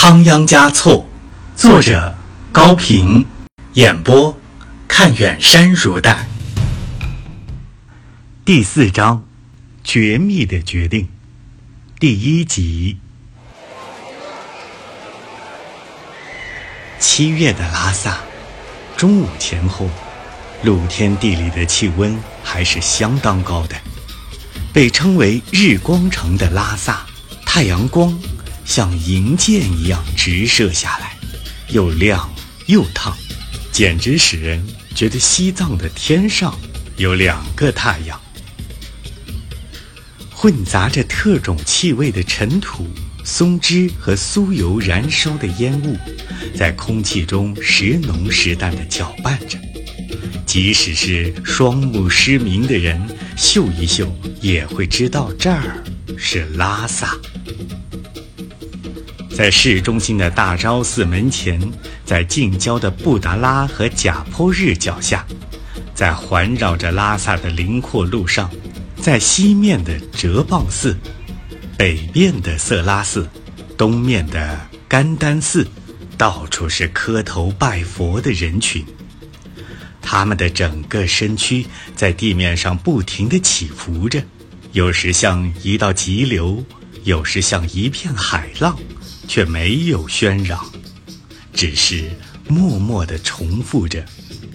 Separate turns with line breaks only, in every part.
仓央嘉措，作者高平，演播看远山如黛。第四章，绝密的决定，第一集。七月的拉萨，中午前后，露天地里的气温还是相当高的。被称为“日光城”的拉萨，太阳光。像银箭一样直射下来，又亮又烫，简直使人觉得西藏的天上有两个太阳。混杂着特种气味的尘土、松枝和酥油燃烧的烟雾，在空气中时浓时淡地搅拌着，即使是双目失明的人，嗅一嗅也会知道这儿是拉萨。在市中心的大昭寺门前，在近郊的布达拉和贾坡日脚下，在环绕着拉萨的林阔路上，在西面的哲蚌寺、北面的色拉寺、东面的甘丹寺，到处是磕头拜佛的人群。他们的整个身躯在地面上不停地起伏着，有时像一道急流，有时像一片海浪。却没有喧嚷，只是默默地重复着、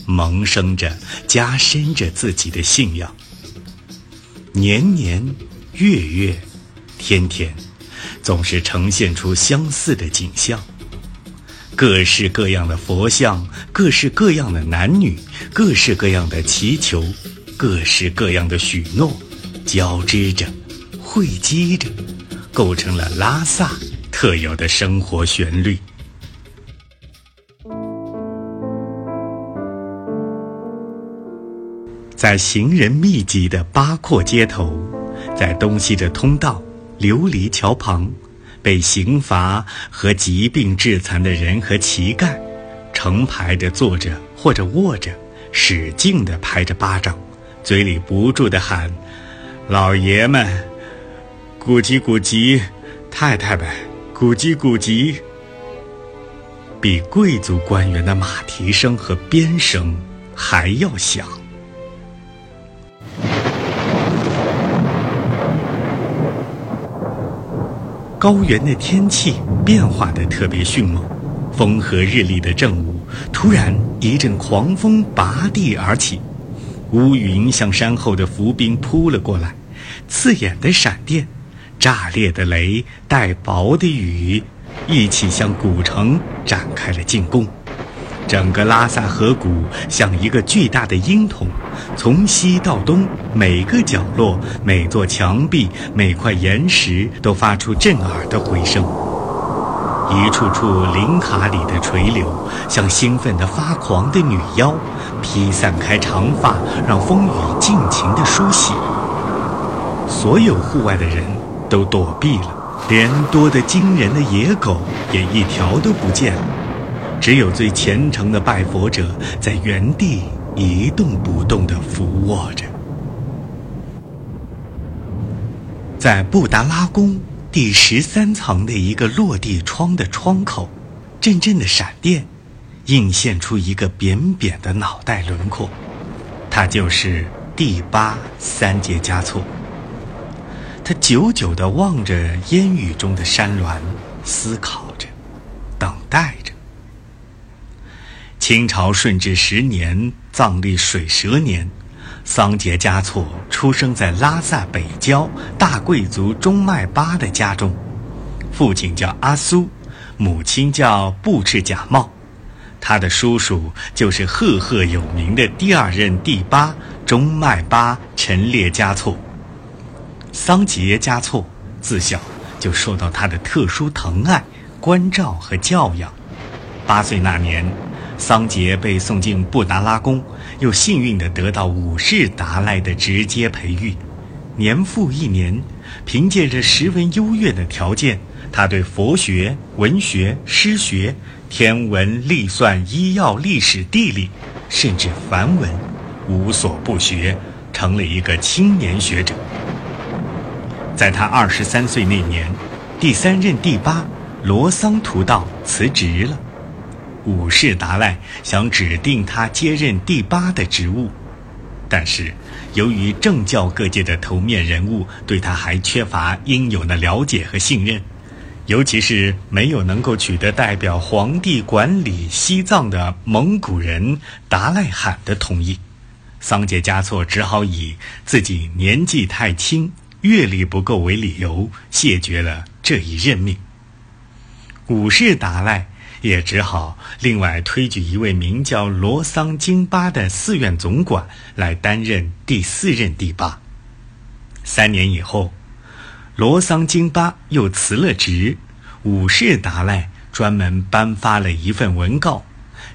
萌生着、加深着自己的信仰。年年、月月、天天，总是呈现出相似的景象：各式各样的佛像，各式各样的男女，各式各样的祈求，各式各样的许诺，交织着、汇集着，构成了拉萨。特有的生活旋律，在行人密集的八廓街头，在东西的通道、琉璃桥旁，被刑罚和疾病致残的人和乞丐，成排的坐着或者卧着，使劲的拍着巴掌，嘴里不住的喊：“老爷们，古籍古籍，太太们。”古籍古籍，比贵族官员的马蹄声和鞭声还要响。高原的天气变化的特别迅猛，风和日丽的正午，突然一阵狂风拔地而起，乌云向山后的伏兵扑了过来，刺眼的闪电。炸裂的雷带薄的雨，一起向古城展开了进攻。整个拉萨河谷像一个巨大的音筒，从西到东，每个角落、每座墙壁、每块岩石都发出震耳的回声。一处处林卡里的垂柳，像兴奋的发狂的女妖，披散开长发，让风雨尽情地梳洗。所有户外的人。都躲避了，连多得惊人的野狗也一条都不见了，只有最虔诚的拜佛者在原地一动不动地俯卧着。在布达拉宫第十三层的一个落地窗的窗口，阵阵的闪电映现出一个扁扁的脑袋轮廓，它就是第八三杰加措。他久久地望着烟雨中的山峦，思考着，等待着。清朝顺治十年藏历水蛇年，桑杰嘉措出生在拉萨北郊大贵族中迈巴的家中，父亲叫阿苏，母亲叫布赤贾茂，他的叔叔就是赫赫有名的第二任第八中迈巴陈列嘉措。桑杰嘉措自小就受到他的特殊疼爱、关照和教养。八岁那年，桑杰被送进布达拉宫，又幸运地得到五世达赖的直接培育。年复一年，凭借着十分优越的条件，他对佛学、文学、诗学、天文、历算、医药、历史、地理，甚至梵文，无所不学，成了一个青年学者。在他二十三岁那年，第三任第八罗桑图道辞职了。五世达赖想指定他接任第八的职务，但是由于政教各界的头面人物对他还缺乏应有的了解和信任，尤其是没有能够取得代表皇帝管理西藏的蒙古人达赖罕的同意，桑杰嘉措只好以自己年纪太轻、阅历不够为理由，谢绝了这一任命。五世达赖。也只好另外推举一位名叫罗桑金巴的寺院总管来担任第四任第八。三年以后，罗桑金巴又辞了职，五世达赖专门颁发了一份文告，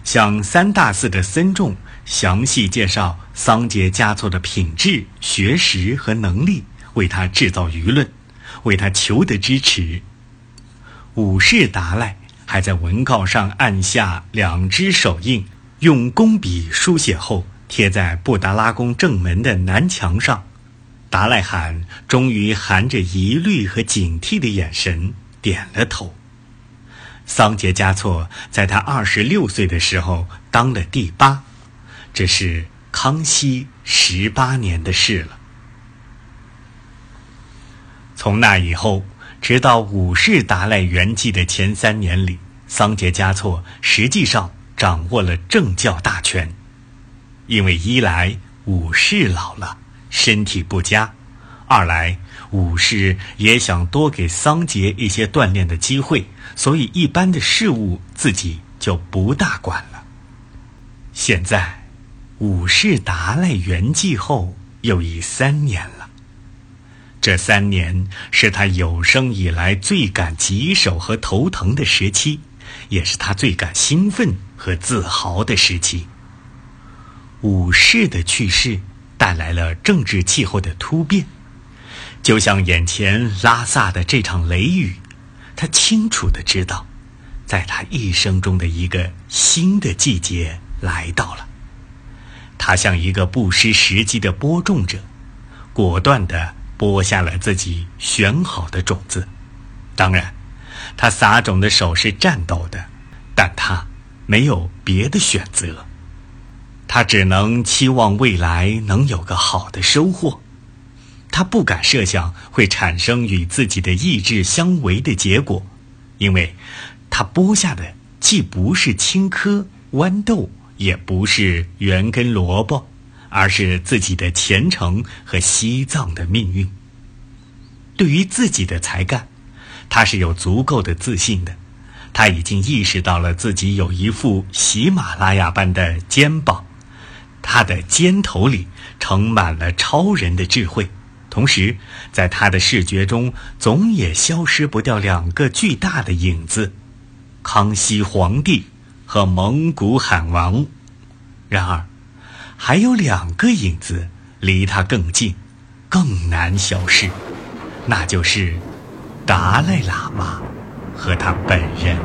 向三大寺的僧众详细介绍桑杰嘉措的品质、学识和能力，为他制造舆论，为他求得支持。五世达赖。还在文告上按下两只手印，用工笔书写后贴在布达拉宫正门的南墙上。达赖罕终于含着疑虑和警惕的眼神点了头。桑杰嘉措在他二十六岁的时候当了第八，这是康熙十八年的事了。从那以后。直到五世达赖圆寂的前三年里，桑杰嘉措实际上掌握了政教大权。因为一来五世老了，身体不佳；二来五世也想多给桑杰一些锻炼的机会，所以一般的事务自己就不大管了。现在，五世达赖圆寂后又已三年了。这三年是他有生以来最感棘手和头疼的时期，也是他最感兴奋和自豪的时期。武士的去世带来了政治气候的突变，就像眼前拉萨的这场雷雨，他清楚的知道，在他一生中的一个新的季节来到了。他像一个不失时机的播种者，果断的。播下了自己选好的种子，当然，他撒种的手是颤抖的，但他没有别的选择，他只能期望未来能有个好的收获。他不敢设想会产生与自己的意志相违的结果，因为，他播下的既不是青稞、豌豆，也不是圆根萝卜。而是自己的前程和西藏的命运。对于自己的才干，他是有足够的自信的。他已经意识到了自己有一副喜马拉雅般的肩膀，他的肩头里盛满了超人的智慧。同时，在他的视觉中，总也消失不掉两个巨大的影子：康熙皇帝和蒙古罕王。然而。还有两个影子离他更近，更难消失，那就是达赖喇嘛和他本人。